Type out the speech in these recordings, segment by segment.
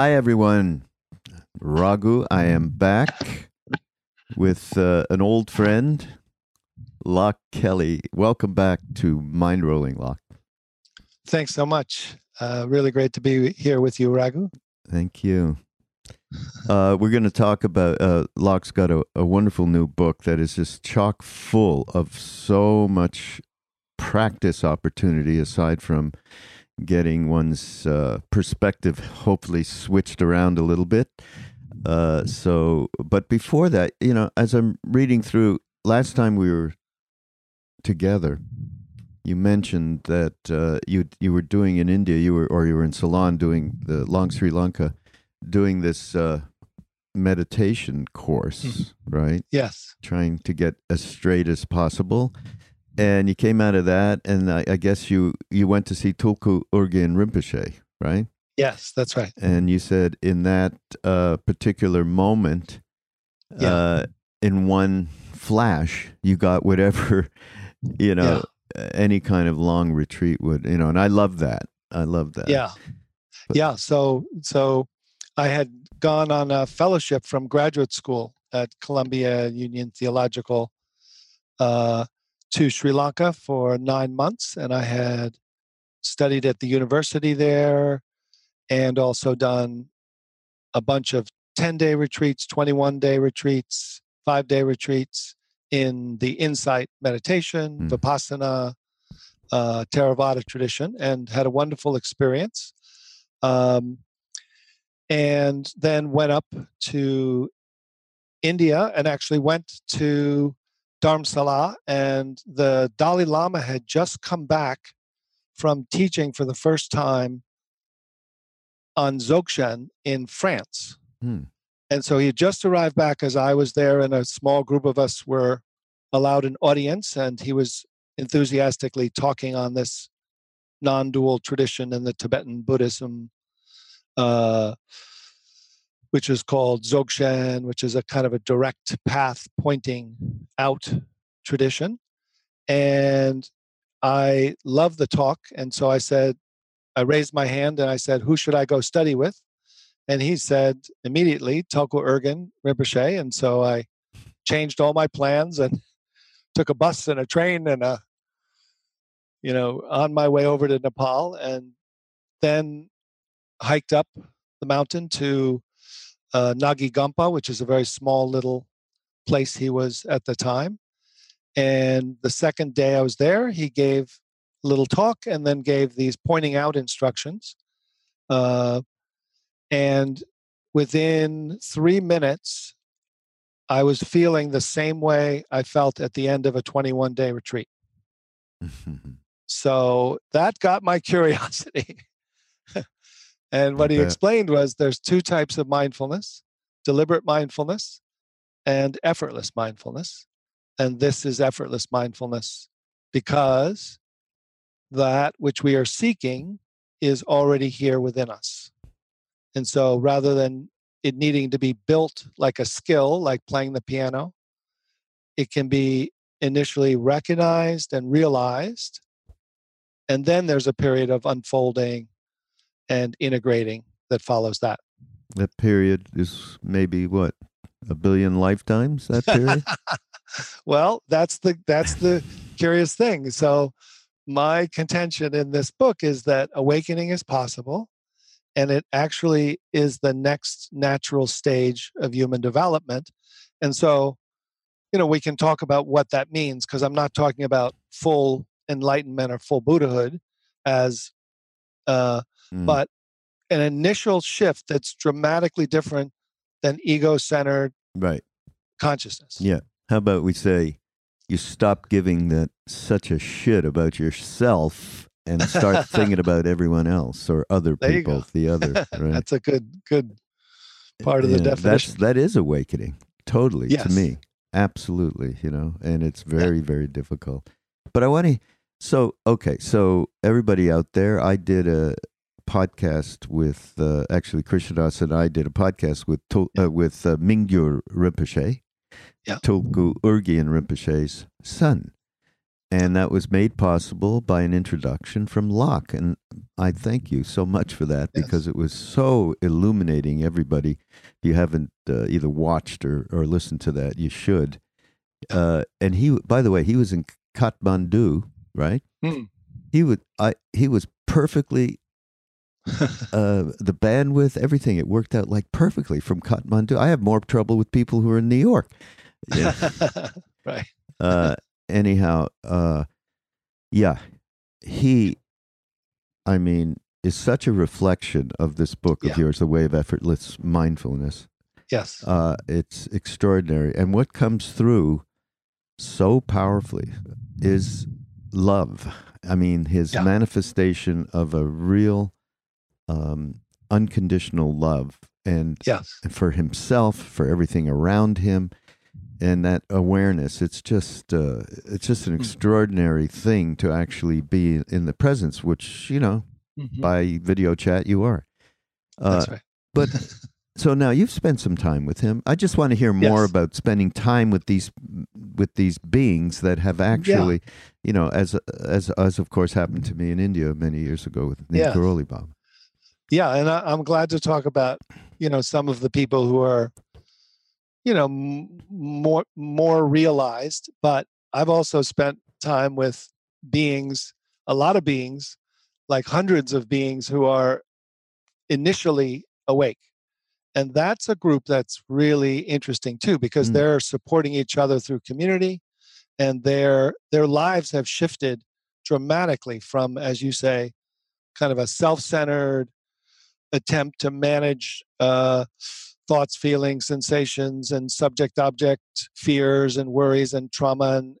Hi, everyone. Raghu, I am back with uh, an old friend, Locke Kelly. Welcome back to Mindrolling, Locke. Thanks so much. Uh, really great to be here with you, Raghu. Thank you. Uh, we're going to talk about uh, Locke's got a, a wonderful new book that is just chock full of so much practice opportunity aside from getting one's uh, perspective hopefully switched around a little bit. Uh, so, but before that, you know, as I'm reading through, last time we were together, you mentioned that uh, you you were doing in India, you were or you were in Ceylon doing the Long Sri Lanka, doing this uh, meditation course, mm-hmm. right? Yes, trying to get as straight as possible and you came out of that, and I, I guess you you went to see Tulku Urgyen Rinpoche, right? Yes, that's right. And you said in that uh, particular moment, yeah. uh, in one flash, you got whatever, you know, yeah. any kind of long retreat would, you know, and I love that. I love that. Yeah. But, yeah. So, so I had gone on a fellowship from graduate school at Columbia Union Theological uh, to Sri Lanka for nine months, and I had studied at the university there and also done a bunch of 10 day retreats, 21 day retreats, five day retreats in the insight meditation, mm. Vipassana, uh, Theravada tradition, and had a wonderful experience. Um, and then went up to India and actually went to Dharamsala, and the Dalai Lama had just come back from teaching for the first time on Dzogchen in France. Hmm. And so he had just arrived back as I was there, and a small group of us were allowed an audience, and he was enthusiastically talking on this non dual tradition in the Tibetan Buddhism. Uh, which is called Dzogchen, which is a kind of a direct path pointing out tradition. And I love the talk. And so I said, I raised my hand and I said, Who should I go study with? And he said immediately, Tulku Urgyen Rinpoche. And so I changed all my plans and took a bus and a train and a, you know, on my way over to Nepal and then hiked up the mountain to uh, Nagi Gompa, which is a very small little place he was at the time. And the second day I was there, he gave a little talk and then gave these pointing out instructions. Uh, and within three minutes, I was feeling the same way I felt at the end of a 21 day retreat. so that got my curiosity. And what he explained was there's two types of mindfulness deliberate mindfulness and effortless mindfulness. And this is effortless mindfulness because that which we are seeking is already here within us. And so rather than it needing to be built like a skill, like playing the piano, it can be initially recognized and realized. And then there's a period of unfolding and integrating that follows that. That period is maybe what a billion lifetimes. That period. well, that's the that's the curious thing. So, my contention in this book is that awakening is possible and it actually is the next natural stage of human development. And so, you know, we can talk about what that means because I'm not talking about full enlightenment or full Buddhahood as, uh, mm. but an initial shift that's dramatically different than ego centered right consciousness. Yeah. How about we say you stop giving that such a shit about yourself and start thinking about everyone else or other people, the other. Right? that's a good good part of the definition. That's that is awakening. Totally yes. to me. Absolutely, you know, and it's very, yeah. very difficult. But I want to so okay, so everybody out there, I did a podcast with uh, actually Das and I did a podcast with uh, with uh, Mingyur Rinpoche, yeah. Tulku Urgyen Rinpoche's son, and that was made possible by an introduction from Locke. And I thank you so much for that yes. because it was so illuminating. Everybody, if you haven't uh, either watched or or listened to that, you should. Uh, and he, by the way, he was in Kathmandu, right? Hmm. He would, I, he was perfectly uh, the bandwidth, everything. It worked out like perfectly from Kathmandu. I have more trouble with people who are in New York. Yeah. right. uh, anyhow, uh, yeah, he, I mean, is such a reflection of this book of yeah. yours, The Way of Effortless Mindfulness. Yes. Uh, it's extraordinary. And what comes through so powerfully is love. I mean, his yeah. manifestation of a real um, unconditional love and yes. for himself, for everything around him, and that awareness. It's just uh, it's just an hmm. extraordinary thing to actually be in the presence, which you know mm-hmm. by video chat you are. Uh, That's right. but so now you've spent some time with him. I just want to hear more yes. about spending time with these with these beings that have actually, yeah. you know, as as as of course happened to me in India many years ago with Neem yeah. Karoli Baba yeah and I, am glad to talk about you know some of the people who are you know m- more more realized but i've also spent time with beings a lot of beings like hundreds of beings who are initially awake and that's a group that's really interesting too because mm. they're supporting each other through community and their their lives have shifted dramatically from as you say kind of a self-centered attempt to manage uh, thoughts, feelings, sensations, and subject object fears and worries and trauma, and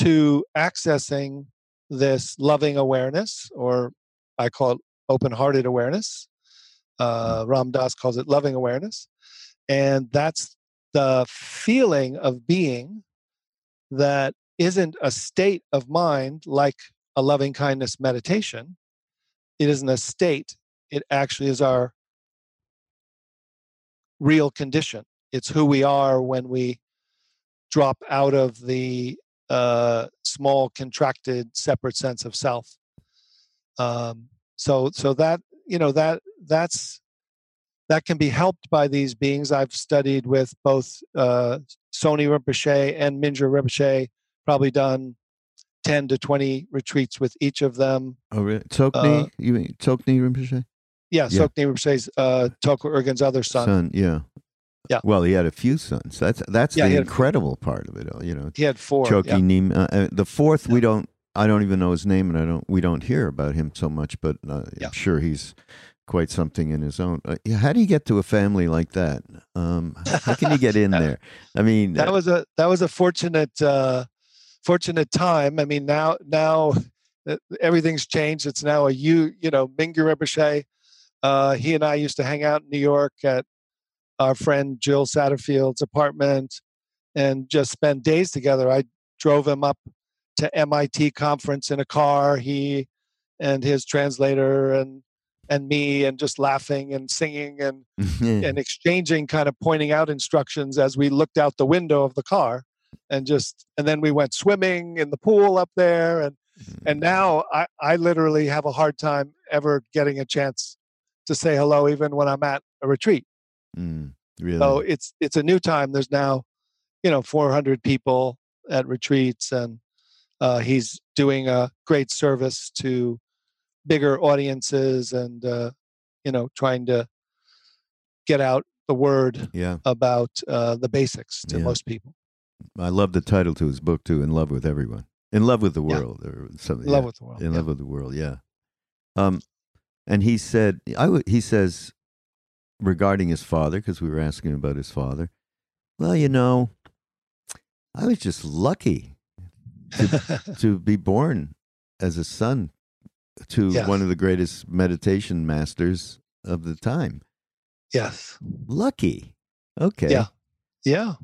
to accessing this loving awareness, or I call it open hearted awareness. Uh, Ram Dass calls it loving awareness. And that's the feeling of being that isn't a state of mind like a loving kindness meditation. It isn't a state, it actually is our real condition. It's who we are when we drop out of the uh, small, contracted, separate sense of self. Um, so, so that you know that that's that can be helped by these beings. I've studied with both uh, Tsoknyi Rinpoche and Mingyur Rinpoche. Probably done 10 to 20 retreats with each of them. Oh, really? Tsoknyi? Uh, you mean Tsoknyi Rinpoche? Yeah, yeah. Tsoknyi Rinpoche's uh, Tulku Urgyen's other son. Son, yeah. Yeah. Well, he had a few sons. That's that's yeah, the incredible part of it. You know, he had four. Choki yeah. Nim. Uh, uh, the fourth, we don't. I don't even know his name, and I don't. We don't hear about him so much. But uh. I'm sure he's quite something in his own. Uh, how do you get to a family like that? Um, how can you get in there? I mean, that was a that was a fortunate uh, fortunate time. I mean, now now uh, everything's changed. It's now a you you know Mingyur Rinpoche uh, he and I used to hang out in New York at our friend Jill Satterfield's apartment and just spend days together. I drove him up to MIT conference in a car. He and his translator and and me and just laughing and singing and and exchanging kind of pointing out instructions as we looked out the window of the car and just and then we went swimming in the pool up there and and mm. now I, I literally have a hard time ever getting a chance to say hello even when I'm at a retreat. Mm, really? So it's it's a new time. There's now, you know, 400 people at retreats, and uh, he's doing a great service to bigger audiences and uh, you know trying to get out the word Yeah. about uh, the basics to Yeah. most people. I love the title to his book too. In love with everyone. In love with the Yeah. world, or something. In love yeah. with the world. In yeah. love with the world. Yeah. Um, and he said, I would. He says regarding his father, because we were asking about his father. Well, you know, I was just lucky to be born as a son to Yeah. one of the greatest meditation masters of the time. yes. Lucky. Okay. Yeah. Yeah.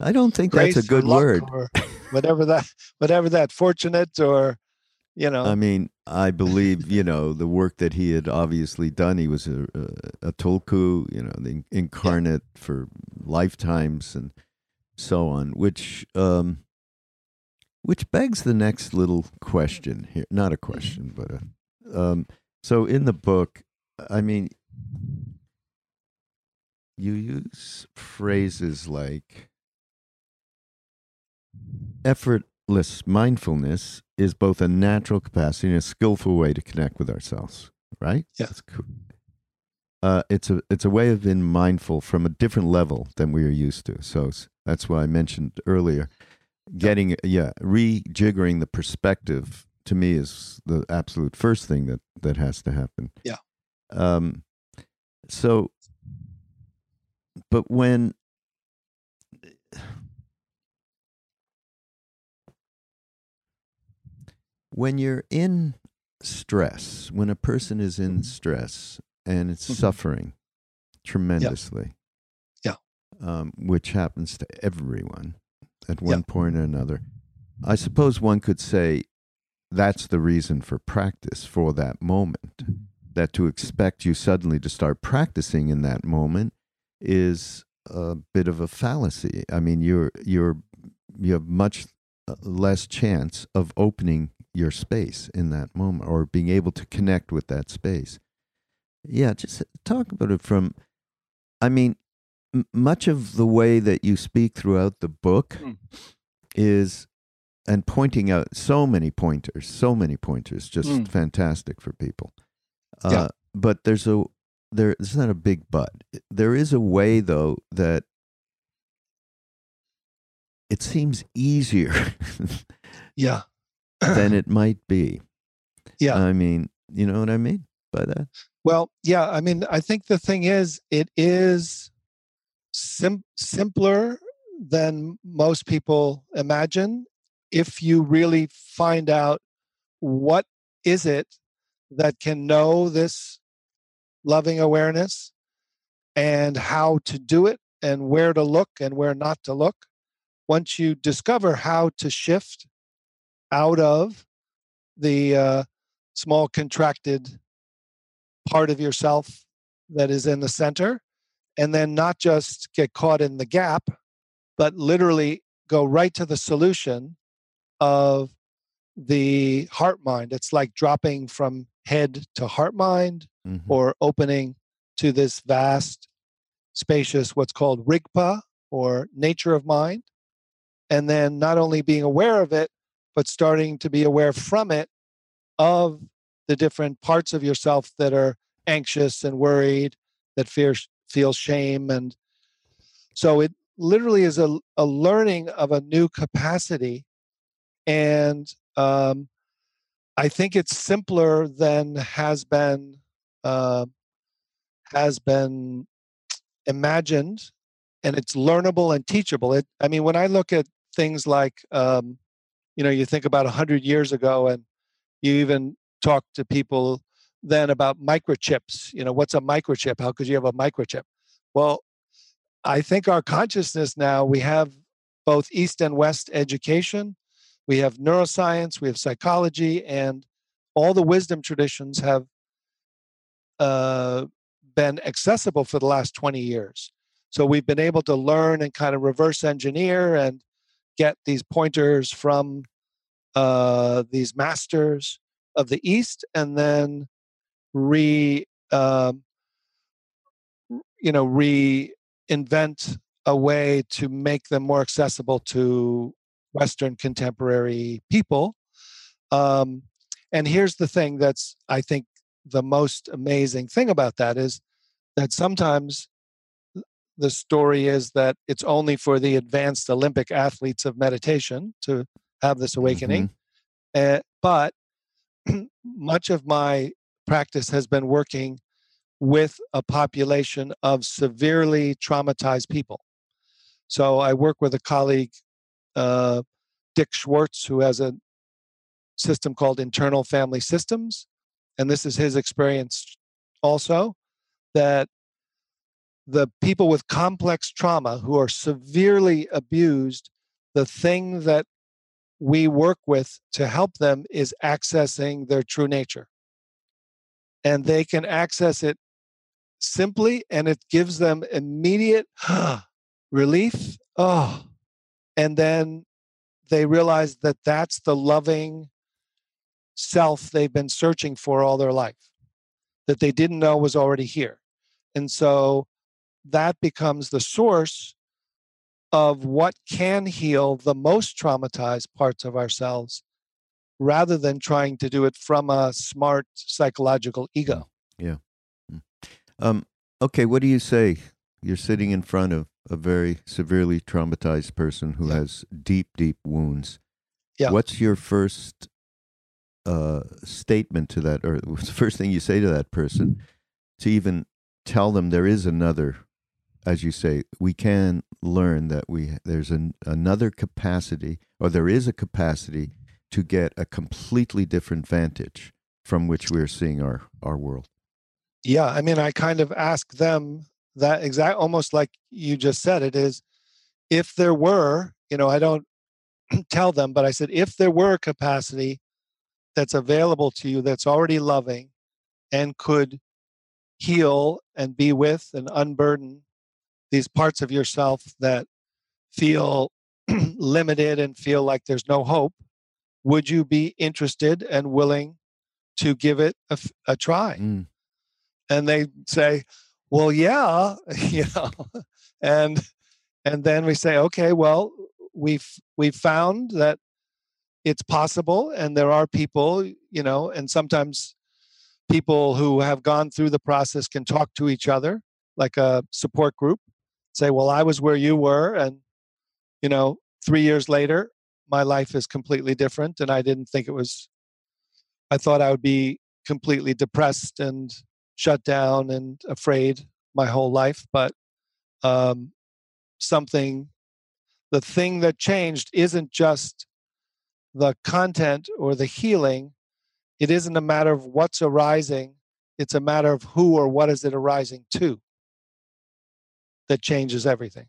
I don't think Grace that's a good word. whatever that whatever that fortunate or you know I mean, I believe you know the work that he had obviously done. He was a, a, a tulku, you know, the incarnate for lifetimes and so on. Which, um, which begs the next little question here. Not a question, but a. Um, so in the book, I mean, you use phrases like effortless mindfulness is both a natural capacity and a skillful way to connect with ourselves right Yeah. That's cool. uh, it's a it's a way of being mindful from a different level than we are used to so that's why i mentioned earlier getting yeah rejiggering the perspective to me is the absolute first thing that that has to happen Yeah. um so but when when you're in stress, when a person is in stress and it's Mhm. suffering tremendously, Yeah. um, which happens to everyone at Yeah. one point or another, I suppose one could say that's the reason for practice for that moment. That to expect you suddenly to start practicing in that moment is a bit of a fallacy. I mean, you're you're you have much uh, less chance of opening your space in that moment or being able to connect with that space. Yeah, just talk about it from. I mean, m- much of the way that you speak throughout the book Mm. is, and pointing out so many pointers, so many pointers, just Mm. fantastic for people. Uh, Yeah. But there's a there. It's not a big but. There is a way though that it seems easier yeah than it might be. yeah I mean, you know what I mean by that? Well, yeah, I mean, I think the thing is, it is sim- simpler than most people imagine if you really find out what is it that can know this loving awareness and how to do it and where to look and where not to look. Once you discover how to shift out of the uh, small contracted part of yourself that is in the center and then not just get caught in the gap but literally go right to the solution of the heart mind it's like dropping from head to heart mind Mhm. or opening to this vast spacious what's called rigpa or nature of mind and then not only being aware of it but starting to be aware from it of the different parts of yourself that are anxious and worried that fear feel shame and so it literally is a, a learning of a new capacity and um, i think it's simpler than has been uh, has been imagined and it's learnable and teachable. It i mean when i look at things like um, you know you think about 100 years ago and you even talk to people then about microchips you know what's a microchip? How could you have a microchip? Well i think our consciousness now we have both east and west education we have neuroscience we have psychology and all the wisdom traditions have uh, been accessible for the last 20 years. So we've been able to learn and kind of reverse engineer and get these pointers from uh, these masters of the East, and then re um, you know reinvent a way to make them more accessible to Western contemporary people. Um, and here's the thing that's, I think, the most amazing thing about that is that sometimes the story is that it's only for the advanced Olympic athletes of meditation to have this awakening. Mm-hmm. Uh, but much of my practice has been working with a population of severely traumatized people. So I work with a colleague, uh, Dick Schwartz, who has a system called Internal Family Systems. And this is his experience also that the people with complex trauma who are severely abused, the thing that we work with to help them is accessing their true nature. And they can access it simply, and it gives them immediate relief. Oh, and then they realize that that's the loving self they've been searching for all their life, that they didn't know was already here. And so that becomes the source of what can heal the most traumatized parts of ourselves rather than trying to do it from a smart psychological ego. Yeah. Hmm. Um, okay, what do you say? You're sitting in front of a very severely traumatized person who yeah. has deep, deep wounds. Yeah. What's your first uh, statement to that, or what's the first thing you say to that person to even tell them there is another as you say, we can learn that we there's an, another capacity, or there is a capacity to get a completely different vantage from which we're seeing our our world. Yeah, I mean, I kind of ask them that exact, almost like you just said. It is, if there were, you know, I don't tell them, but I said, if there were a capacity that's available to you that's already loving and could heal and be with and unburden these parts of yourself that feel limited and feel like there's no hope, would you be interested and willing to give it a, a try? Mm. And they say, well, yeah, you know, and and then we say, okay, well, we've we've found that it's possible, and there are people, you know, and sometimes people who have gone through the process can talk to each other like a support group say, well, I was where you were. And, you know, three years later, my life is completely different. And I didn't think it was, I thought I would be completely depressed and shut down and afraid my whole life. But um, something, the thing that changed isn't just the content or the healing. It isn't a matter of what's arising, it's a matter of who or what is it arising to that changes everything.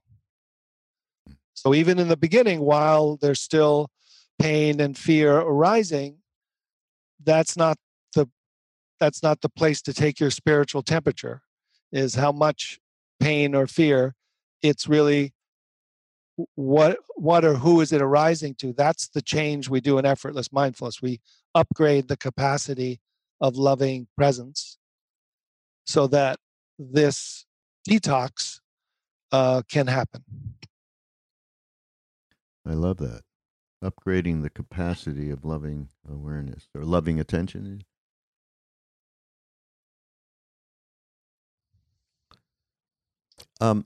Hmm. So even in the beginning, while there's still pain and fear arising, that's not the that's not the place to take your spiritual temperature. Is how much pain or fear. It's really what what or who is it arising to that's the change we do in effortless mindfulness we upgrade the capacity of loving presence so that this detox uh, can happen. I love that. Upgrading the capacity of loving awareness or loving attention. Um,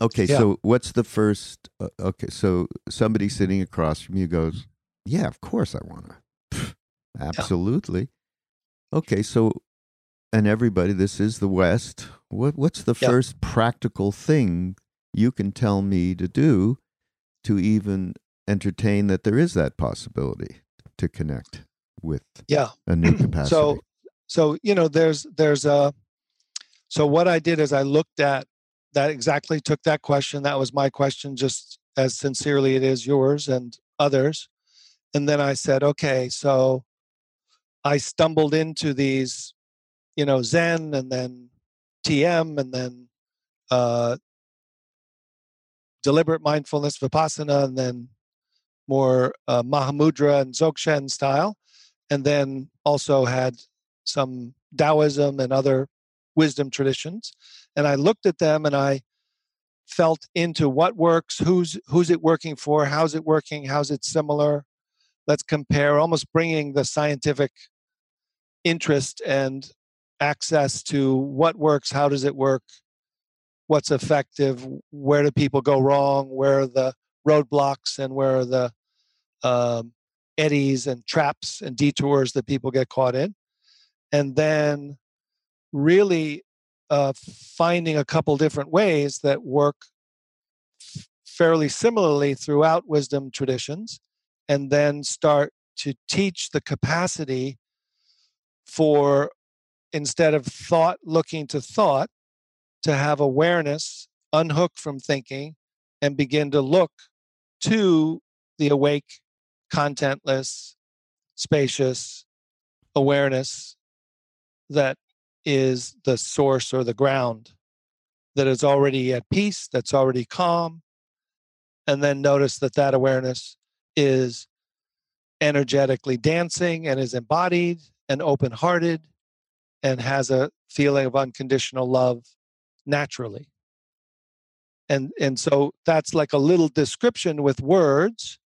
okay, yeah. so what's the first? Uh, okay, so somebody sitting across from you goes, "Yeah, of course I want to." Absolutely. Yeah. Okay, so and everybody, this is the West. What what's the yep. first practical thing you can tell me to do to even entertain that there is that possibility to connect with yeah a new capacity? so so you know there's there's a so what I did is I looked at that exactly took that question that was my question just as sincerely it is yours and others and then I said okay so I stumbled into these you know Zen and then TM and then uh, deliberate mindfulness vipassana and then more uh, Mahamudra and Dzogchen style, and then also had some Taoism and other wisdom traditions. And I looked at them and I felt into what works, who's who's it working for, how's it working, how's it similar. Let's compare, almost bringing the scientific interest and access to what works, how does it work, what's effective, where do people go wrong, where are the roadblocks, and where are the um, eddies and traps and detours that people get caught in. And then really uh, finding a couple different ways that work fairly similarly throughout wisdom traditions, and then start to teach the capacity for instead of thought looking to thought, to have awareness unhook from thinking and begin to look to the awake, contentless, spacious awareness that is the source or the ground that is already at peace, that's already calm. And then notice that that awareness is energetically dancing and is embodied and open hearted and has a feeling of unconditional love naturally. And, and so that's like a little description with words.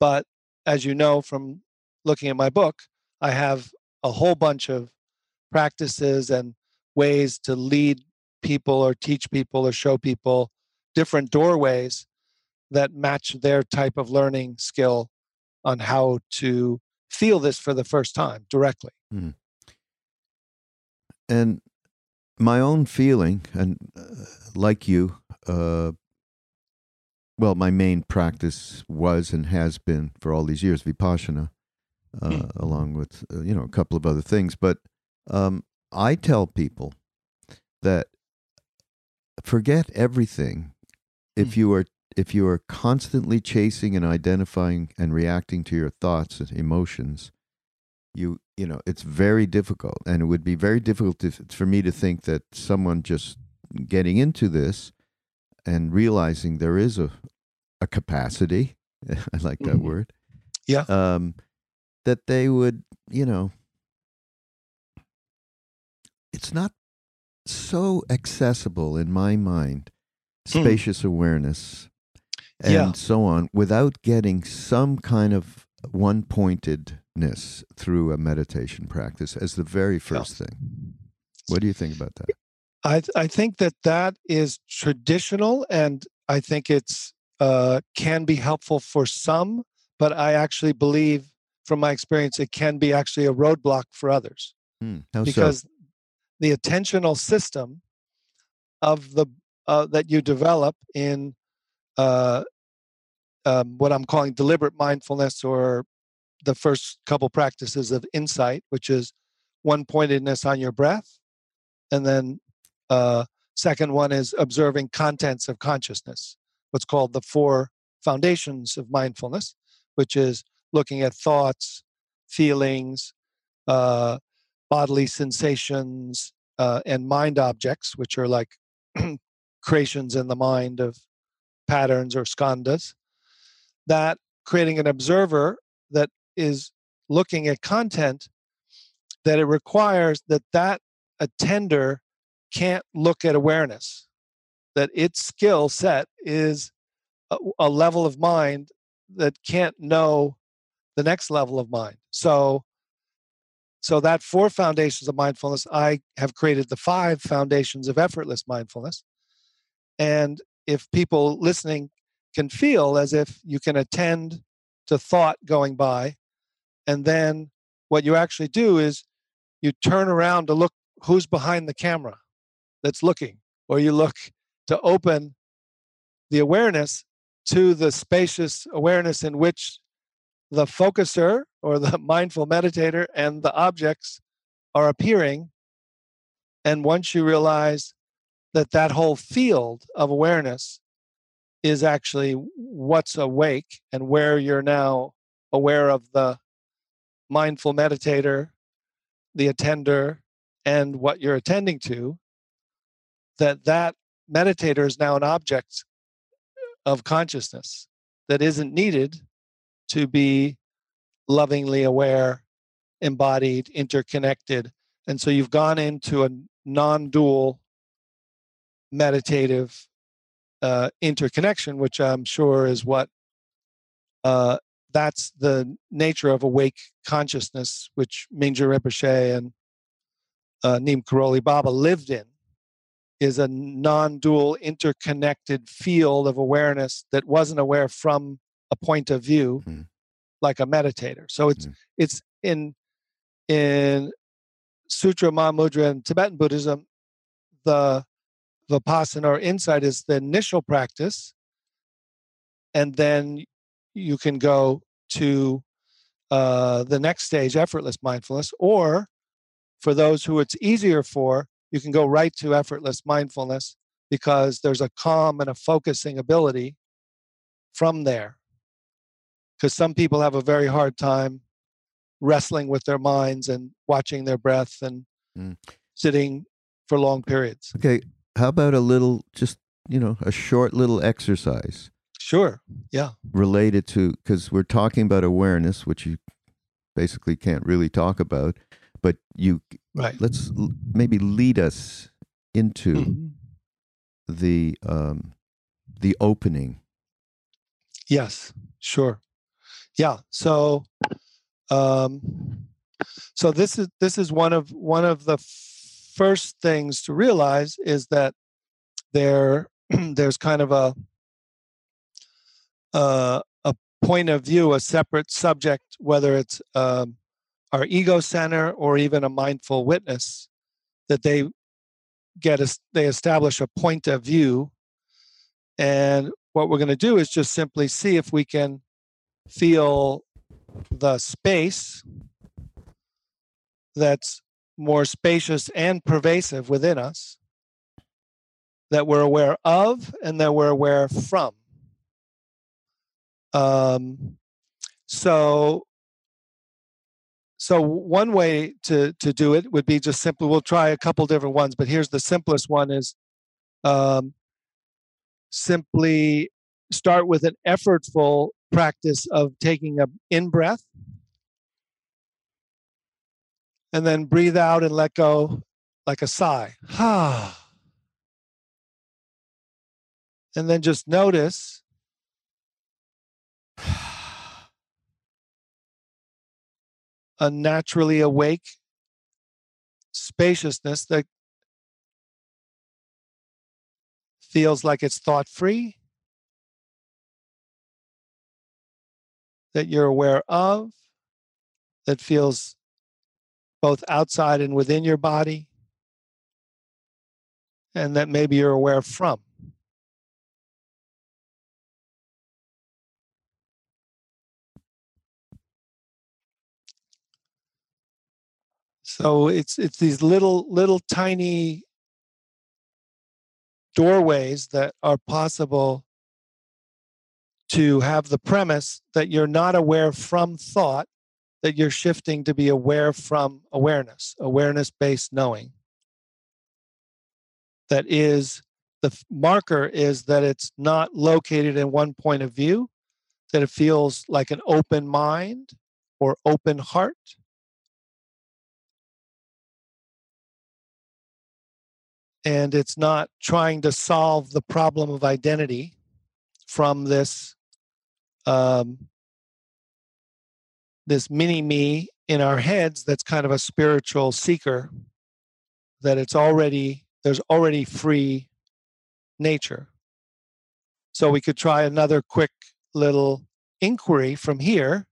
But as you know from looking at my book, I have a whole bunch of practices and ways to lead people or teach people or show people different doorways that match their type of learning skill on how to feel this for the first time directly. Mm. And my own feeling, and uh, like you, uh, well, my main practice was and has been for all these years vipassana, uh, mm. along with uh, you know a couple of other things. But um, I tell people that forget everything if mm. you are if you are constantly chasing and identifying and reacting to your thoughts and emotions you you know it's very difficult and it would be very difficult to, for me to think that someone just getting into this and realizing there is a a capacity i like that mm-hmm. word yeah um that they would you know it's not so accessible in my mind hmm. spacious mm. awareness and yeah. so on without getting some kind of one pointedness through a meditation practice as the very first yeah. thing. What do you think about that? I I think that that is traditional, and I think it's uh, can be helpful for some, but I actually believe, from my experience, it can be actually a roadblock for others. Hmm. because so? the attentional system of the uh, that you develop in uh, um, what I'm calling deliberate mindfulness or the first couple practices of insight, which is one pointedness on your breath. And then uh, second one is observing contents of consciousness, what's called the four foundations of mindfulness, which is looking at thoughts, feelings, uh, bodily sensations, uh, and mind objects, which are like creations in the mind of patterns or skandhas, that creating an observer that is looking at content that it requires that that attender can't look at awareness that its skill set is a, a, level of mind that can't know the next level of mind. So so that four foundations of mindfulness i have created the five foundations of effortless mindfulness. And if people listening can feel as if you can attend to thought going by and then what you actually do is you turn around to look who's behind the camera that's looking or you look to open the awareness to the spacious awareness in which the focuser or the mindful meditator and the objects are appearing. And once you realize that that whole field of awareness is actually what's awake and where you're now aware of the mindful meditator, the attender, and what you're attending to, that that meditator is now an object of consciousness that isn't needed to be lovingly aware, embodied, interconnected. And so you've gone into a non dual meditative uh, interconnection, which I'm sure is what uh, that's the nature of awake consciousness, which Mingyur Rinpoche and uh, Neem Karoli Baba lived in, is a non-dual interconnected field of awareness that wasn't aware from a point of view, mm-hmm. like a meditator. So it's mm-hmm. it's in in Sutra Mahamudra and Tibetan Buddhism, the Vipassana or insight is the initial practice, and then you can go to uh, the next stage, effortless mindfulness, or for those who it's easier for, you can go right to effortless mindfulness because there's a calm and a focusing ability from there. Because some people have a very hard time wrestling with their minds and watching their breath and mm. sitting for long periods. Okay. How about a little, just, you know, a short little exercise? Sure. Yeah. Related to, because we're talking about awareness, which you basically can't really talk about, but you, right. let's maybe lead us into mm-hmm. the, um, the opening. Yes, sure. Yeah. So, um, so this is this is one of one of the first things to realize is that there there's kind of a uh, a point of view, a separate subject, whether it's um, our ego center or even a mindful witness, that they get they establish a point of view, and what we're going to do is just simply see if we can feel the space that's more spacious and pervasive within us that we're aware of and that we're aware from. Um, so, so one way to to do it would be just simply. We'll try a couple different ones, but here's the simplest one: is um, simply start with an effortful practice of taking a in breath and then breathe out and let go like a sigh. Ha. And then just notice a naturally awake spaciousness that feels like it's thought free that you're aware of that feels both outside and within your body, and that maybe you're aware from. So it's it's these little little tiny doorways that are possible to have the premise that you're not aware from thought, that you're shifting to be aware from awareness, awareness based knowing. That is, the marker is that it's not located in one point of view, that it feels like an open mind or open heart. And it's not trying to solve the problem of identity from this um, this mini me in our heads that's kind of a spiritual seeker that it's already there's already free nature. So we could try another quick little inquiry from here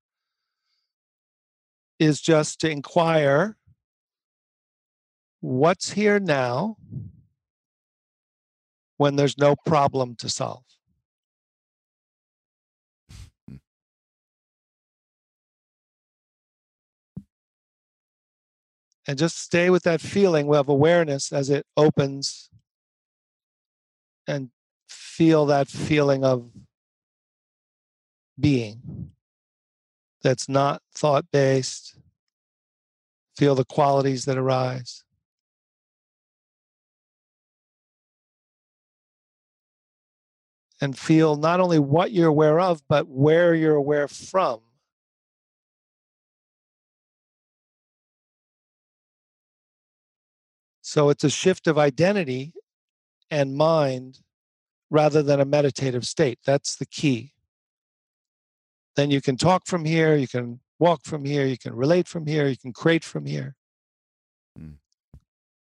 is just to inquire what's here now when there's no problem to solve hmm. and just stay with that feeling of awareness as it opens and feel that feeling of being that's not thought based. Feel the qualities that arise. And feel not only what you're aware of, but where you're aware from. So it's a shift of identity and mind rather than a meditative state. That's the key. Then you can talk from here, you can walk from here, you can relate from here, you can create from here. Mm.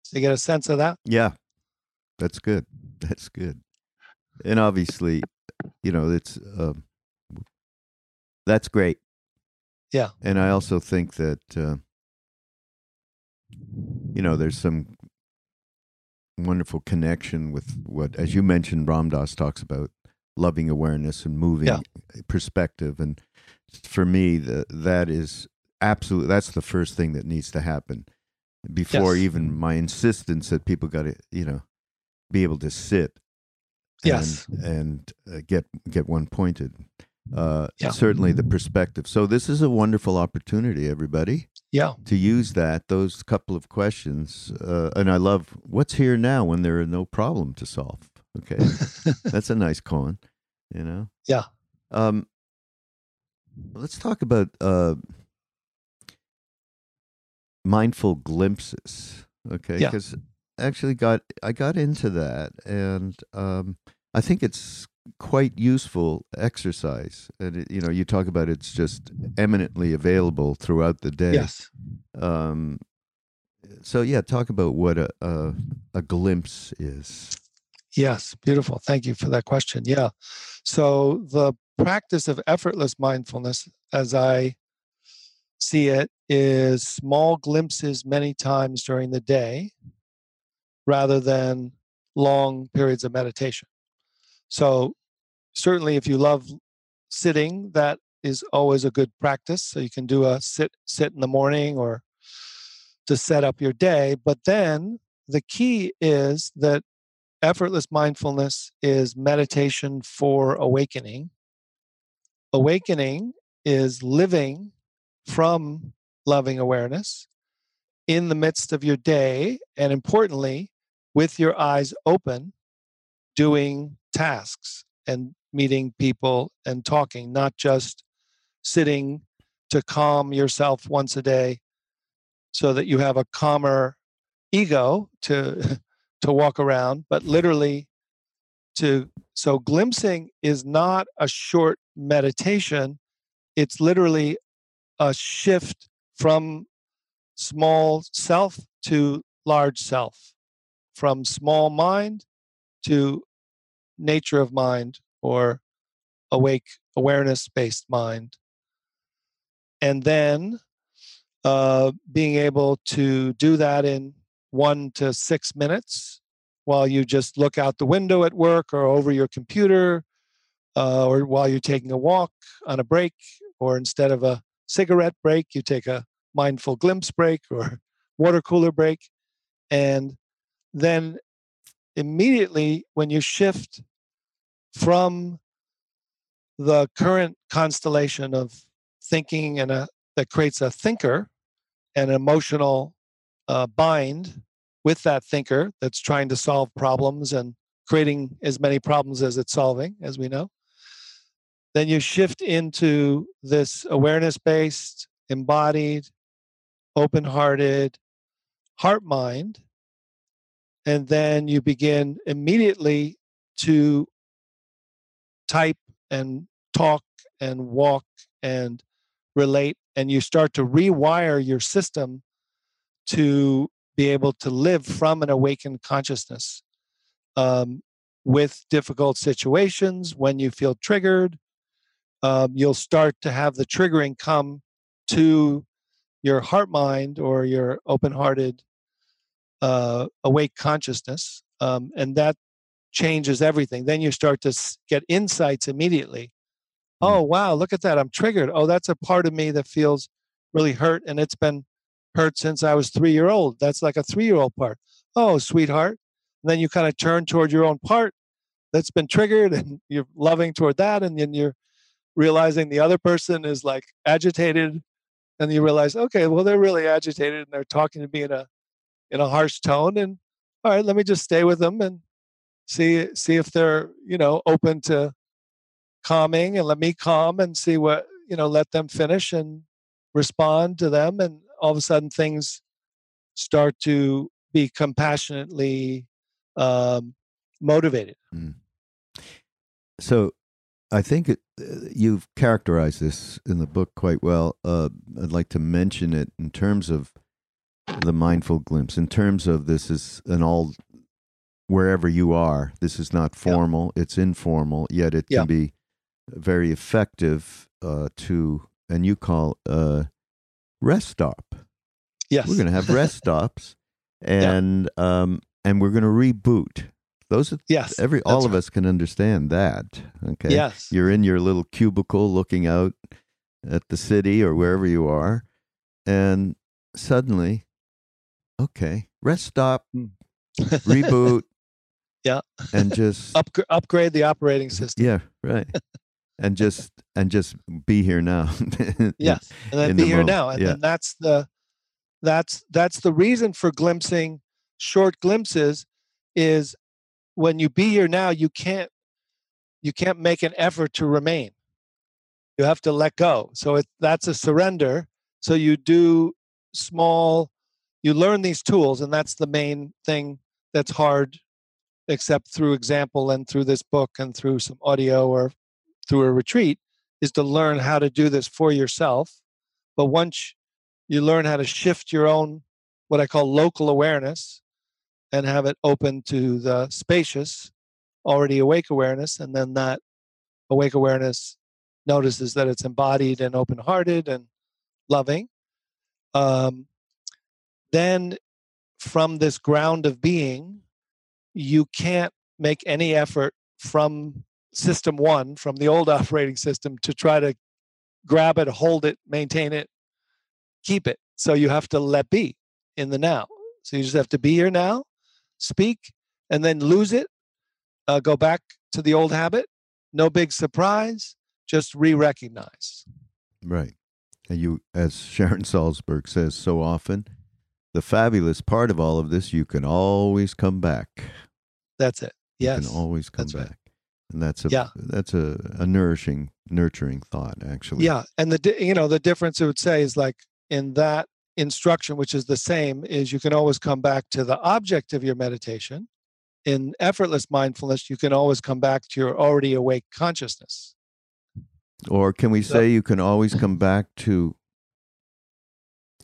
So you get a sense of that? Yeah. That's good. That's good. And obviously, you know, it's um, that's great. Yeah. And I also think that uh, you know, there's some wonderful connection with what, as you mentioned, Ram Dass talks about loving awareness and moving yeah. perspective. And for me, the, that is absolutely that's the first thing that needs to happen before yes. even my insistence that people got to you know be able to sit yes. and, and uh, get get one pointed. Uh, yeah. certainly the perspective. So this is a wonderful opportunity everybody yeah. to use that those couple of questions uh, and i love what's here now when there are no problem to solve okay? That's a nice con you know? Yeah. Um let's talk about uh mindful glimpses okay? Because yeah. Actually got i got into that and um i think it's quite useful exercise. And it, you know, you talk about it's just eminently available throughout the day. Yes. Um, so yeah, talk about what a, a, a glimpse is. Yes, beautiful. Thank you for that question. Yeah. So the practice of effortless mindfulness, as I see it, is small glimpses many times during the day rather than long periods of meditation. So certainly if you love sitting, that is always a good practice. So you can do a sit sit in the morning or to set up your day. But then the key is that effortless mindfulness is meditation for awakening. Awakening is living from loving awareness in the midst of your day, and importantly, with your eyes open, doing tasks and meeting people and talking, not just sitting to calm yourself once a day so that you have a calmer ego to to walk around, but literally to so glimpsing is not a short meditation. It's literally a shift from small self to large self, from small mind to nature of mind or awake awareness based mind. And then uh, being able to do that in one to six minutes while you just look out the window at work or over your computer uh, or while you're taking a walk on a break or instead of a cigarette break you take a mindful glimpse break or water cooler break and then immediately when you shift from the current constellation of thinking and a, that creates a thinker an emotional uh, bind with that thinker that's trying to solve problems and creating as many problems as it's solving as we know then you shift into this awareness based embodied open hearted heart mind and then you begin immediately to type and talk and walk and relate and you start to rewire your system to be able to live from an awakened consciousness um, with difficult situations when you feel triggered. Um, you'll start to have the triggering come to your heart mind or your open hearted uh, awake consciousness um, and that changes everything. Then you start to get insights immediately. Mm. Oh, wow, look at that. I'm triggered. Oh, that's a part of me that feels really hurt and it's been hurt since I was three year old. That's like a three year old part. Oh, sweetheart. And then you kind of turn toward your own part that's been triggered and you're loving toward that. And then you're realizing the other person is like agitated. And you realize, okay, well, they're really agitated and they're talking to me in a in a harsh tone. And all right, let me just stay with them and see see if they're you know open to calming and let me calm and see what you know let them finish and respond to them and all of a sudden things start to be compassionately um, motivated mm. So I think it, uh, you've characterized this in the book quite well. Uh, I'd like to mention it in terms of the mindful glimpse, in terms of this is an all wherever you are. This is not formal; yeah. it's informal, yet it yeah. can be very effective uh, to, and you call uh, rest stop. Yes, we're going to have rest stops, and yeah. um, and we're going to reboot. Those are yes, every all of right. us can understand that. Okay. Yes. You're in your little cubicle looking out at the city or wherever you are, and suddenly, okay, rest stop, hmm. reboot. Yeah. And just Up, upgrade the operating system. Yeah, right. and just and just be here now. yes. And then be the here moment. now. And yeah. then that's the that's that's the reason for glimpsing short glimpses is when you be here now, you can't you can't make an effort to remain. You have to let go. So it, that's a surrender. So you do small, you learn these tools, and that's the main thing that's hard, except through example and through this book and through some audio or through a retreat, is to learn how to do this for yourself. But once you learn how to shift your own, what I call local awareness, and have it open to the spacious, already awake awareness. And then that awake awareness notices that it's embodied and open hearted and loving. Um, then from this ground of being, you can't make any effort from system one, from the old operating system, to try to grab it, hold it, maintain it, keep it. So you have to let be in the now. So you just have to be here now speak, and then lose it, uh, go back to the old habit. No big surprise, just re recognize. Right. And you, as Sharon Salzberg says so often, the fabulous part of all of this, you can always come back. That's it. Yes. You can always come that's back. Right. And that's a yeah. that's a, a nourishing, nurturing thought, actually. Yeah. And the you know, the difference I would say is like in that instruction, which is the same, is you can always come back to the object of your meditation. In effortless mindfulness, you can always come back to your already awake consciousness. Or can we say you can always come back to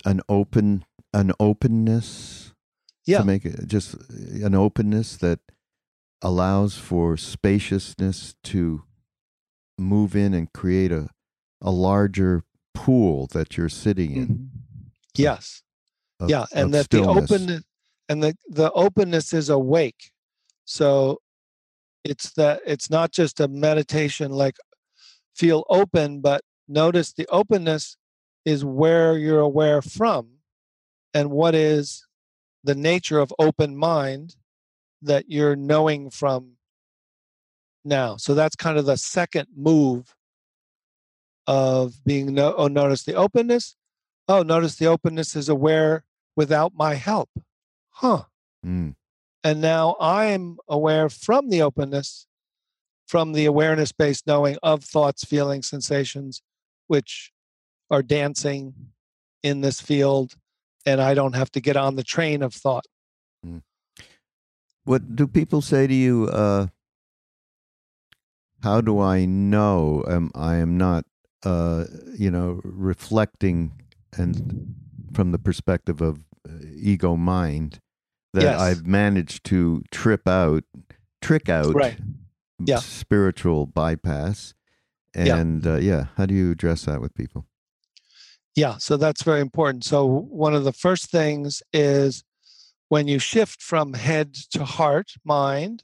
an open an openness? Yeah. To make it just an openness that allows for spaciousness to move in and create a a larger pool that you're sitting in. Mm-hmm. Yes. Of, yeah, and that stillness. the openness and the the openness is awake. So it's that it's not just a meditation like feel open, but notice the openness is where you're aware from and what is the nature of open mind that you're knowing from now. So that's kind of the second move of being no, oh, notice the openness oh, notice the openness is aware without my help. Huh. Mm. And now I'm aware from the openness, from the awareness based knowing of thoughts, feelings, sensations, which are dancing in this field. And I don't have to get on the train of thought. Mm. What do people say to you? Uh, how do I know um, I am not, uh, you know, reflecting and from the perspective of uh, ego mind that yes. I've managed to trip out, trick out, right. yeah. spiritual bypass. And yeah. Uh, yeah, how do you address that with people? Yeah, so that's very important. So, one of the first things is when you shift from head to heart, mind,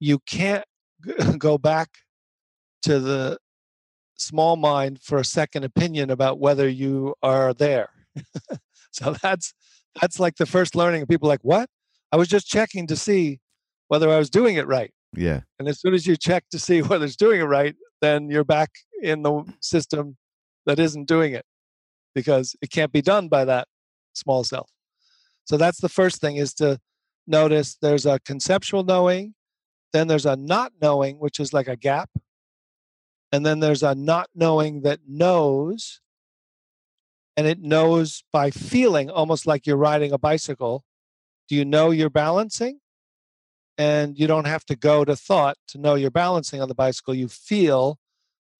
you can't go back to the small mind for a second opinion about whether you are there. so that's that's like the first learning. People like, what? I was just checking to see whether I was doing it right. Yeah. And as soon as you check to see whether it's doing it right, then you're back in the system that isn't doing it because it can't be done by that small self. So that's the first thing is to notice there's a conceptual knowing, then there's a not knowing, which is like a gap and then there's a not knowing that knows and it knows by feeling almost like you're riding a bicycle do you know you're balancing and you don't have to go to thought to know you're balancing on the bicycle. You feel,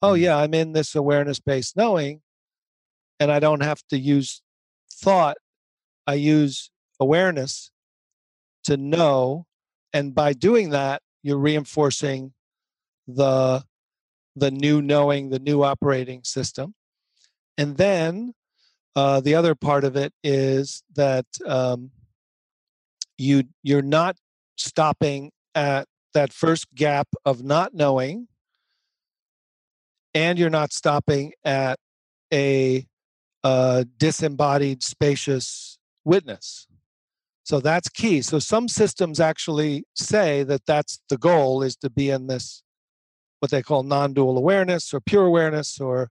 oh, Mm. yeah, I'm in this awareness based knowing, and I don't have to use thought. I use awareness to know. And by doing that, you're reinforcing the the new knowing, the new operating system. And then uh, the other part of it is that um, you you're not stopping at that first gap of not knowing, and you're not stopping at a uh, disembodied, spacious witness. So that's key. So some systems actually say that that's the goal is to be in this what they call non-dual awareness or pure awareness or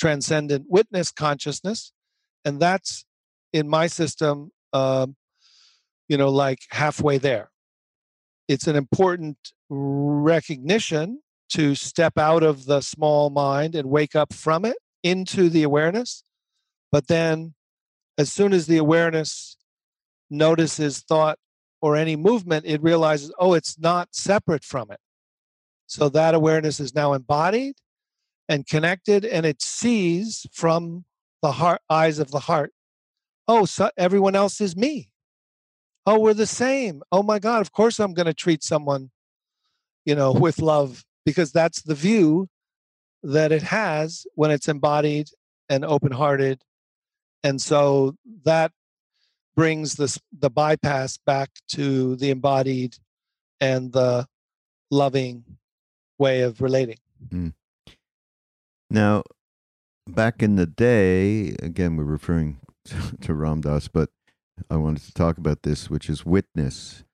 transcendent witness consciousness and that's in my system um, you know like halfway there it's an important recognition to step out of the small mind and wake up from it into the awareness but then as soon as the awareness notices thought or any movement it realizes oh it's not separate from it so that awareness is now embodied and connected, and it sees from the heart eyes of the heart. Oh, so everyone else is me. Oh, we're the same. Oh my God, of course I'm going to treat someone, you know, with love because that's the view that it has when it's embodied and open-hearted. And so that brings this the bypass back to the embodied and the loving way of relating. Mm. Now, back in the day, again, we're referring to Ram Dass, but I wanted to talk about this, which is witness.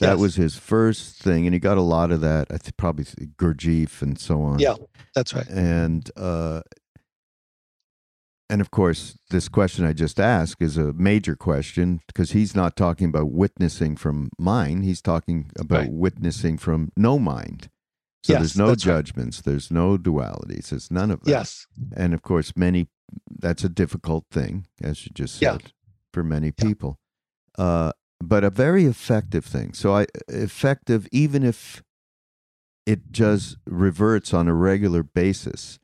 That Yes. was his first thing, and he got a lot of that. I think probably Gurdjieff and so on. Yeah, that's right. and uh, and of course, this question I just asked is a major question because he's not talking about witnessing from mind; he's talking about Right. witnessing from no mind. So Yes, there's no that's right. judgments, there's no dualities, there's none of that. Yes. And of course, many that's a difficult thing, as you just Yeah. said, for many Yeah. people. Uh, but a very effective thing. So I effective even if it just reverts on a regular basis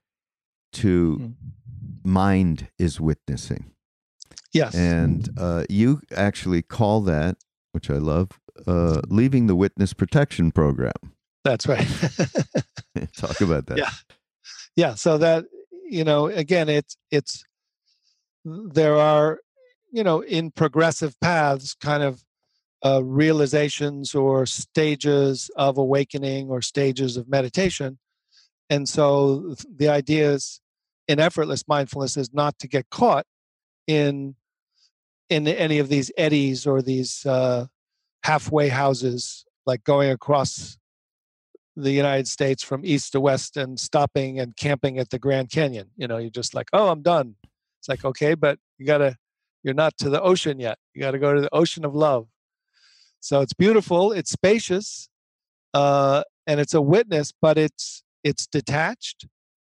to Mm. mind is witnessing. Yes. And uh, you actually call that, which I love, uh, leaving the witness protection program. that's right. Talk about that. Yeah. yeah. So that, you know, again, it's, it's, there are, you know, in progressive paths, kind of uh, realizations or stages of awakening or stages of meditation. And so the idea is in effortless mindfulness is not to get caught in in any of these eddies or these uh, halfway houses, like going across the United States from east to west and stopping and camping at the Grand Canyon. You know, you're just like, oh, I'm done. It's like, okay, but you gotta, you're not to the ocean yet. You gotta go to the ocean of love. So it's beautiful, it's spacious, uh, and it's a witness, but it's it's detached,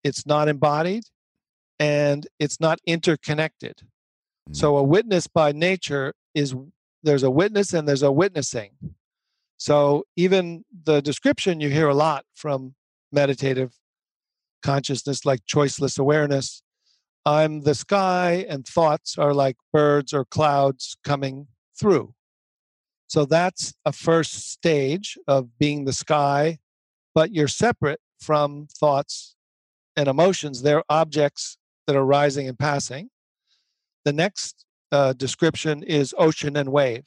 it's not embodied, and it's not interconnected. Mm. So a witness by nature is there's a witness and there's a witnessing. So even the description you hear a lot from meditative consciousness, like choiceless awareness. I'm the sky, and thoughts are like birds or clouds coming through. So that's a first stage of being the sky, but you're separate from thoughts and emotions. They're objects that are rising and passing. The next uh, description is ocean and wave.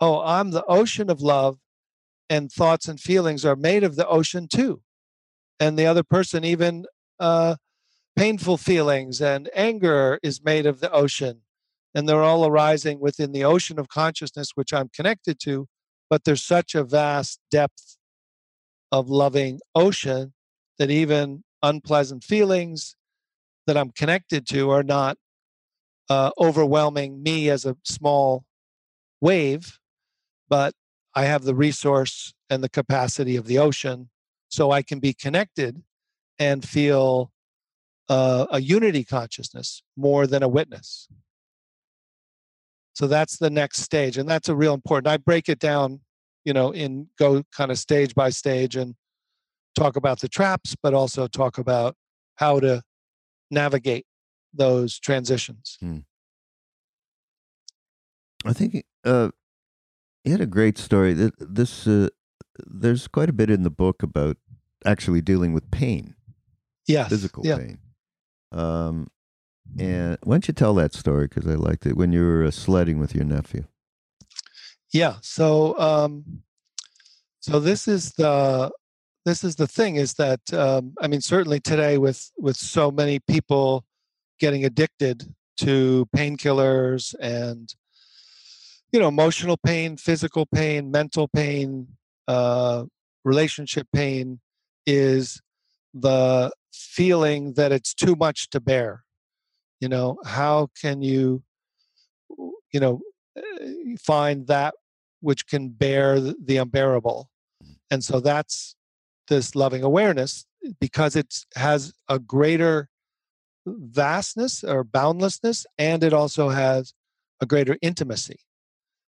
Oh, I'm the ocean of love, and thoughts and feelings are made of the ocean too. And the other person, even uh, painful feelings and anger, is made of the ocean. And they're all arising within the ocean of consciousness, which I'm connected to. But there's such a vast depth of loving ocean that even unpleasant feelings that I'm connected to are not uh, overwhelming me as a small wave, but I have the resource and the capacity of the ocean so I can be connected and feel uh, a unity consciousness more than a witness. So that's the next stage, and that's a real important. I break it down you know, in go kind of stage by stage and talk about the traps, but also talk about how to navigate those transitions. Hmm. I think uh, you had a great story. This uh, there's quite a bit in the book about actually dealing with pain, yes, physical yeah. pain. Um, and why don't you tell that story? Because I liked it when you were uh, sledding with your nephew. Yeah. So, um, so this is the this is the thing is that um, I mean certainly today with with so many people getting addicted to painkillers and you know emotional pain, physical pain, mental pain, uh, relationship pain is the feeling that it's too much to bear you know how can you you know eh, find that which can bear the unbearable? And so that's this loving awareness because it has a greater vastness or boundlessness and it also has a greater intimacy.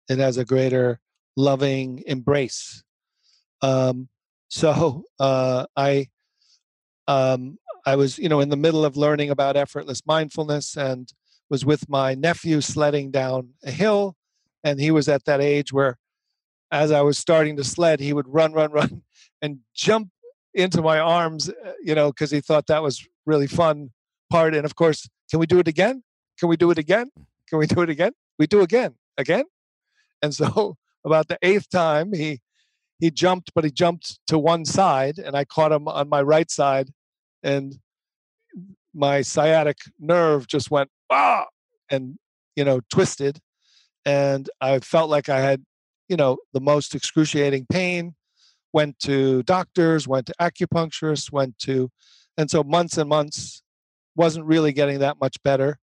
It has a greater loving embrace. Um, so uh, i um, I was, you know, in the middle of learning about effortless mindfulness and was with my nephew sledding down a hill. And he was at that age where, as I was starting to sled, he would run, run, run and jump into my arms, uh, you know, because he thought that was really fun part. And of course, can we do it again? Can we do it again? Can we do it again? We do again, again. And so about the eighth time, he he jumped, but he jumped to one side, and I caught him on my right side, and my sciatic nerve just went ah! and you know twisted and i felt like i had you know the most excruciating pain went to doctors went to acupuncturists went to and so months and months wasn't really getting that much better.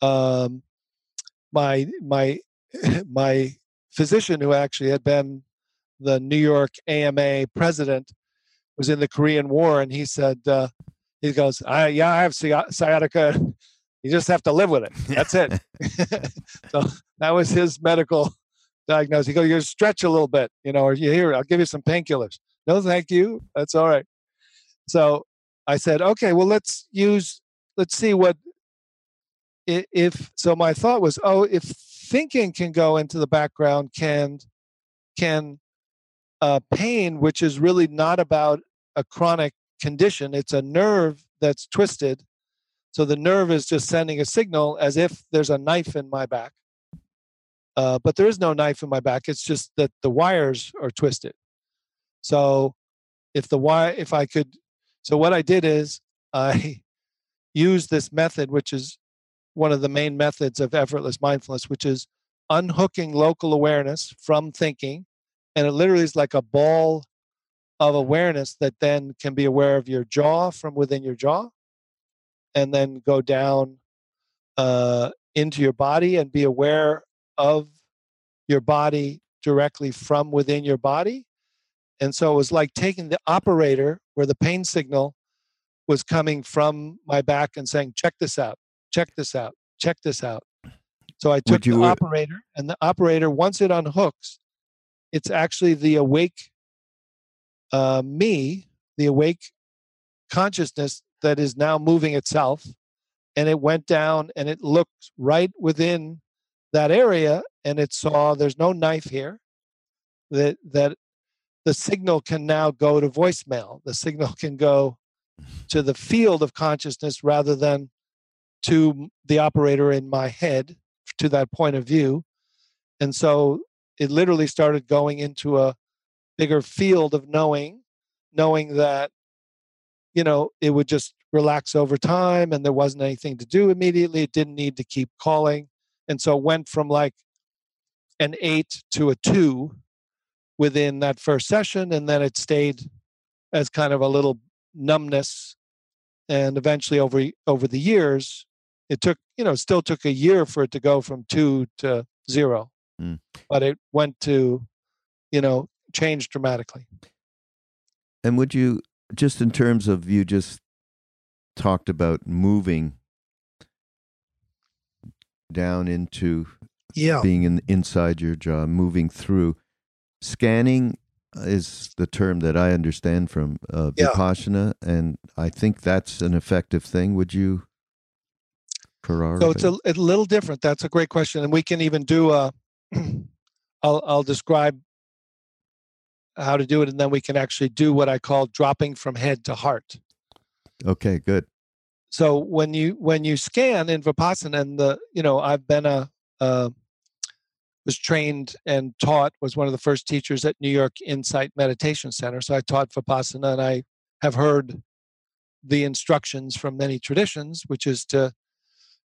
Um, my my my physician who actually had been the new york ama president was in the korean war and he said uh, he goes, I, yeah, I have sciatica. You just have to live with it. That's it. so that was his medical diagnosis. He goes, you stretch a little bit, you know, or you here, I'll give you some painkillers. No, thank you. That's all right. So I said, okay, well, let's use, let's see what, if, so my thought was, oh, if thinking can go into the background, can, can uh, pain, which is really not about a chronic condition. It's a nerve that's twisted. So the nerve is just sending a signal as if there's a knife in my back. Uh, but there is no knife in my back. It's just that the wires are twisted. So if the wire, if I could, so what I did is I used this method, which is one of the main methods of effortless mindfulness, which is unhooking local awareness from thinking. And it literally is like a ball of awareness that then can be aware of your jaw from within your jaw and then go down uh, into your body and be aware of your body directly from within your body. And so it was like taking the operator where the pain signal was coming from my back and saying, check this out, check this out, check this out. So I took the operator, and the operator, once it unhooks, it's actually the awake uh, me, the awake consciousness that is now moving itself, and it went down and it looked right within that area and it saw there's no knife here. That that the signal can now go to voicemail. The signal can go to the field of consciousness rather than to the operator in my head to that point of view. And so it literally started going into a bigger field of knowing, knowing that, you know, it would just relax over time and there wasn't anything to do immediately. It didn't need to keep calling. And so went from like an eight to a two within that first session. And then it stayed as kind of a little numbness. And eventually over over the years, it took, you know, still took a year for it to go from two to zero. Mm. But it went to, you know, change dramatically. And would you, just in terms of you just talked about moving down into yeah. being in, inside your jaw, moving through. scanning is the term that I understand from uh, Yeah. Vipassana, and I think that's an effective thing. Would you? So it's a, it's a little different. That's a great question, and we can even do a. I'll I'll describe how to do it, and then we can actually do what I call dropping from head to heart. okay, good. So when you when you scan in Vipassana, and the you know I've been a uh, was trained and taught was one of the first teachers at New York Insight Meditation Center. So I taught Vipassana, and I have heard the instructions from many traditions, which is to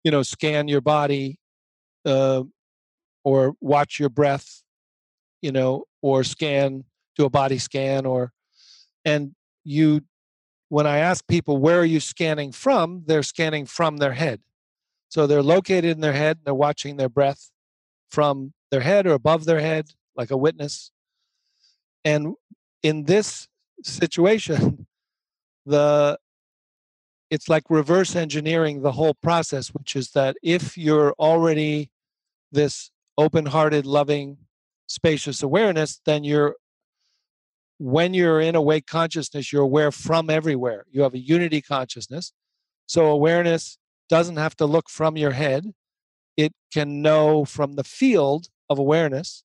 you know scan your body uh, or watch your breath, you know, or scan do a body scan or and you when I ask people where are you scanning from, they're scanning from their head. So they're located in their head, they're watching their breath from their head or above their head, like a witness. And in this situation, the it's like reverse engineering the whole process, which is that if you're already this open-hearted, loving, spacious awareness, then you're when you're in awake consciousness, you're aware from everywhere. You have a unity consciousness. So awareness doesn't have to look from your head, it can know from the field of awareness.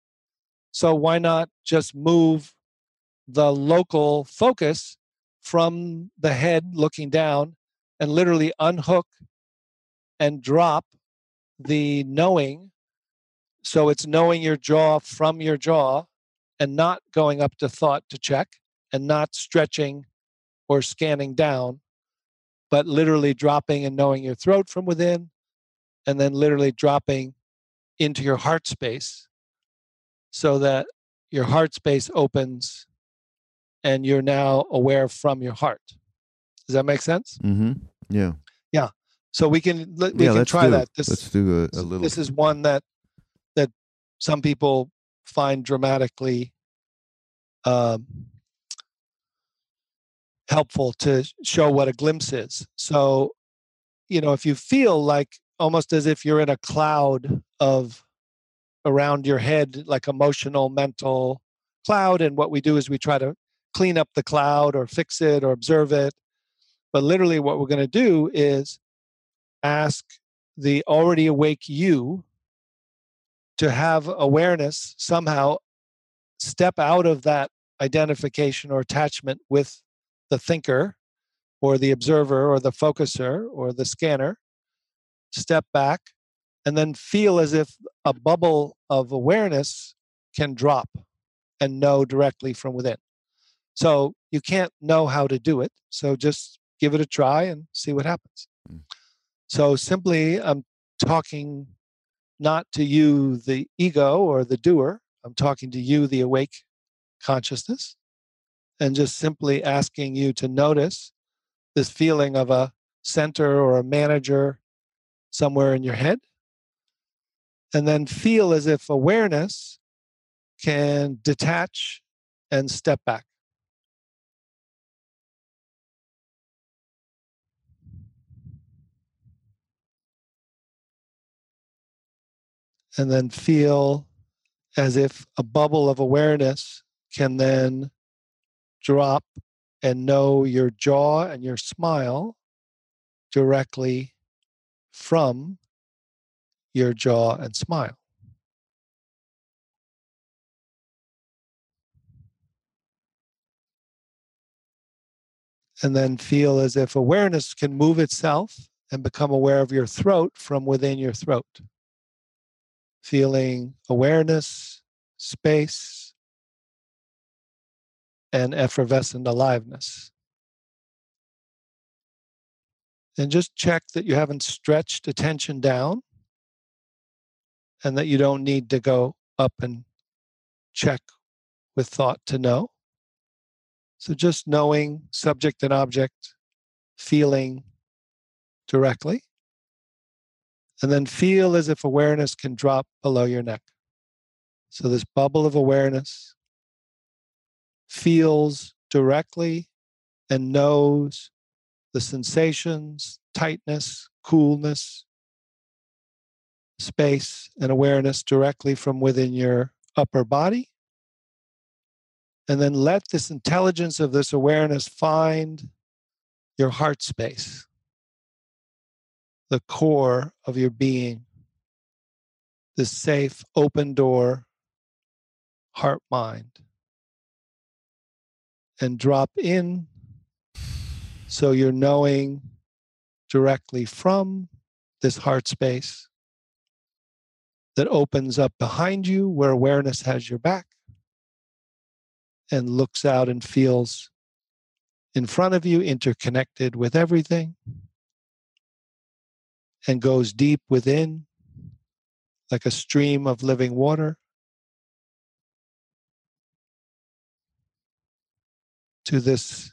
So why not just move the local focus from the head looking down and literally unhook and drop the knowing? So it's knowing your jaw from your jaw and not going up to thought to check and not stretching or scanning down, but literally dropping and knowing your throat from within, and then literally dropping into your heart space so that your heart space opens and you're now aware from your heart. Does that make sense? Mm-hmm. Yeah. Yeah. So we can we yeah. can try that. This let's do a, a little. this is one that that some people find dramatically um, helpful to show what a glimpse is. So, you know, if you feel like almost as if you're in a cloud of around your head, like emotional, mental cloud, and what we do is we try to clean up the cloud or fix it or observe it. But literally, what we're going to do is ask the already awake you to have awareness somehow step out of that identification or attachment with the thinker or the observer or the focuser or the scanner step back and then feel as if a bubble of awareness can drop and know directly from within so you can't know how to do it so just give it a try and see what happens Mm. so simply i'm talking not to you, the ego or the doer. I'm talking to you, the awake consciousness, and just simply asking you to notice this feeling of a center or a manager somewhere in your head. And then feel as if awareness can detach and step back. And then feel as if a bubble of awareness can then drop and know your jaw and your smile directly from your jaw and smile. And then feel as if awareness can move itself and become aware of your throat from within your throat feeling awareness, space, and effervescent aliveness. And just check that you haven't stretched attention down and that you don't need to go up and check with thought to know. So just knowing subject and object, feeling directly and then feel as if awareness can drop below your neck. So, this bubble of awareness feels directly and knows the sensations, tightness, coolness, space, and awareness directly from within your upper body And then let this intelligence of this awareness find your heart space, the core of your being, this safe, open door, heart mind. And drop in so you're knowing directly from this heart space that opens up behind you where awareness has your back and looks out and feels in front of you, interconnected with everything, and goes deep within like a stream of living water. To this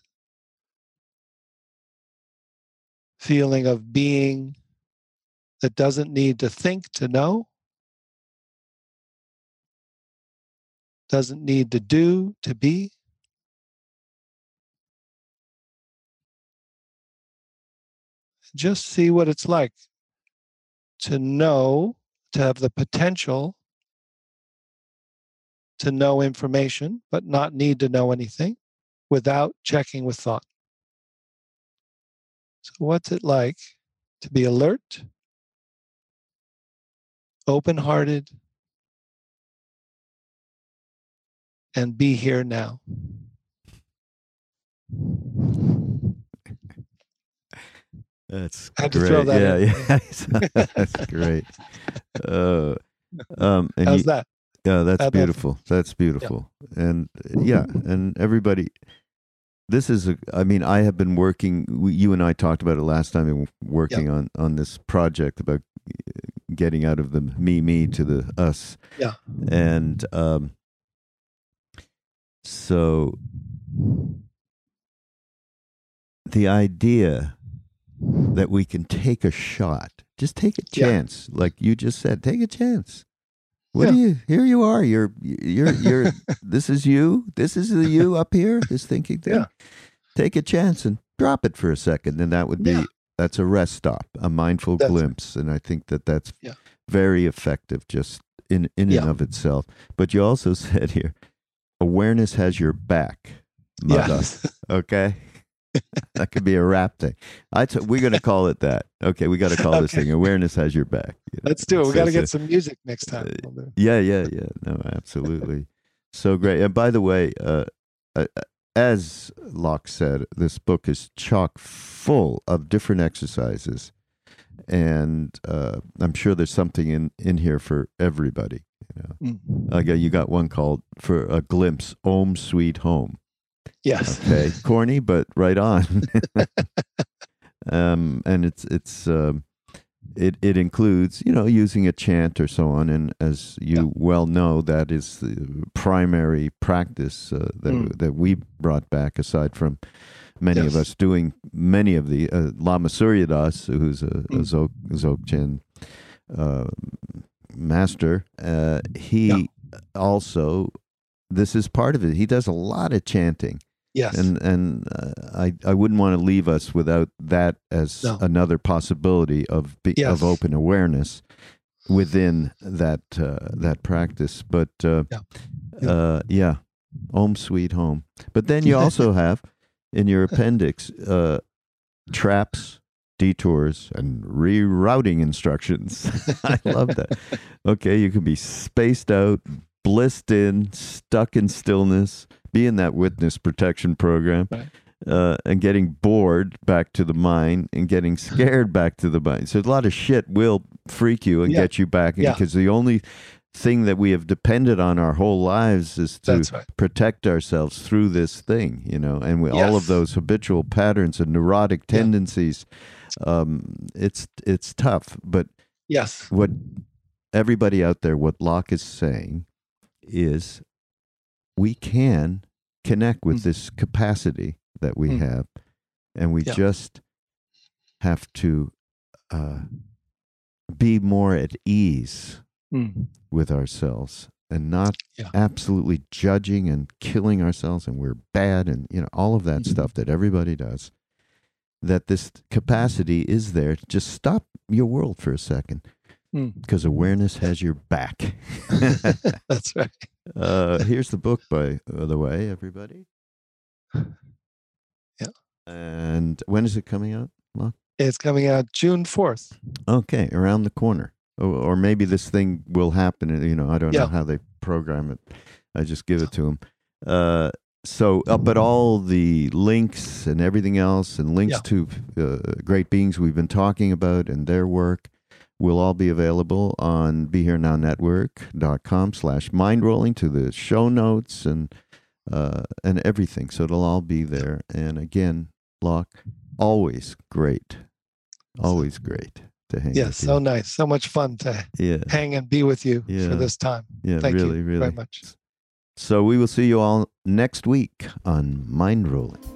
feeling of being that doesn't need to think to know, doesn't need to do to be. Just see what it's like to know, to have the potential to know information, but not need to know anything without checking with thought. So, what's it like to be alert, open hearted, and be here now? That's Had great. throw that yeah, yeah, that's great. Uh, um, and How's you- that? Yeah, that's How'd that feel? beautiful. That's beautiful. And uh, yeah, and everybody this is a I mean, I have been working we, you and I talked about it last time and working on on this project about uh, getting out of the me me to the us. Yeah. And um so the idea that we can take a shot, just take a Yeah. chance, like you just said, take a chance. What do you? Here you are. You're you're you're. this is you. This is the you up here. This thinking thing. Yeah. Take a chance and drop it for a second, and that would be Yeah. that's a rest stop, a mindful That's- glimpse, and I think that that's Yeah. very effective, just in in and of itself. But you also said here, awareness has your back. mother. Yes. Okay. that could be a rap thing. I t- we're going to call it that. Okay, we got to call this thing awareness has your back. you know. Let's do it. We got to get some music next time. Uh, yeah, yeah, yeah. No, absolutely. so great. And by the way, uh, uh, as Loch said, this book is chock full of different exercises, and uh, I'm sure there's something in in here for everybody. You know, Mm. like uh, you got one called for a glimpse, "Home Sweet Home." Yes. Okay, corny, but right on. um, and it's it's um, it it includes you know using a chant or so on, and as you Yeah. well know, that is the primary practice uh, that Mm. that we brought back. Aside from many of us doing many of the uh, Lama Surya Das, who's a, a Mm. Dzog, Dzogchen uh, master, uh, he Yeah. also this is part of it. He does a lot of chanting Yes. and and uh, I I wouldn't want to leave us without that as No. another possibility of be, Yes. of open awareness within that uh, that practice. But uh, Yeah. Yeah. uh, yeah, home sweet home. But then you also have in your appendix uh, traps, detours, and rerouting instructions. I love that. Okay, you can be spaced out, blissed in, stuck in stillness, be in that witness protection program, Right. uh, and getting bored back to the mind and getting scared back to the mind. So a lot of shit will freak you and Yeah. get you back Yeah. because the only thing that we have depended on our whole lives is to right. protect ourselves through this thing, you know, and we, all of those habitual patterns and neurotic Yeah. tendencies. Um, it's it's tough, but Yes. what everybody out there, what Loch is saying is we can connect with Mm. this capacity that we Mm. have, and we Yeah. just have to uh, be more at ease Mm. with ourselves and not Yeah. absolutely judging and killing ourselves and we're bad and you know all of that Mhm. stuff that everybody does that this capacity is there to just stop your world for a second Mm. because awareness has your back That's right. Uh, here's the book, by the way, everybody. Yeah. And when is it coming out? Loch? It's coming out June 4th. Okay, around the corner. Or, or maybe this thing will happen. You know, I don't know how they program it. I just give it to them. Uh, so, uh, but all the links and everything else, and links Yeah. to uh, great beings we've been talking about and their work, will all be available on BeHereNowNetwork.com slash mindrolling to the show notes and uh, and everything. So it'll all be there. And again, Loch, always great, always great to hang. Yes, with so you. nice. So much fun to yeah, hang and be with you Yeah. for this time. yeah, Thank really, you really. very much. So we will see you all next week on Mindrolling.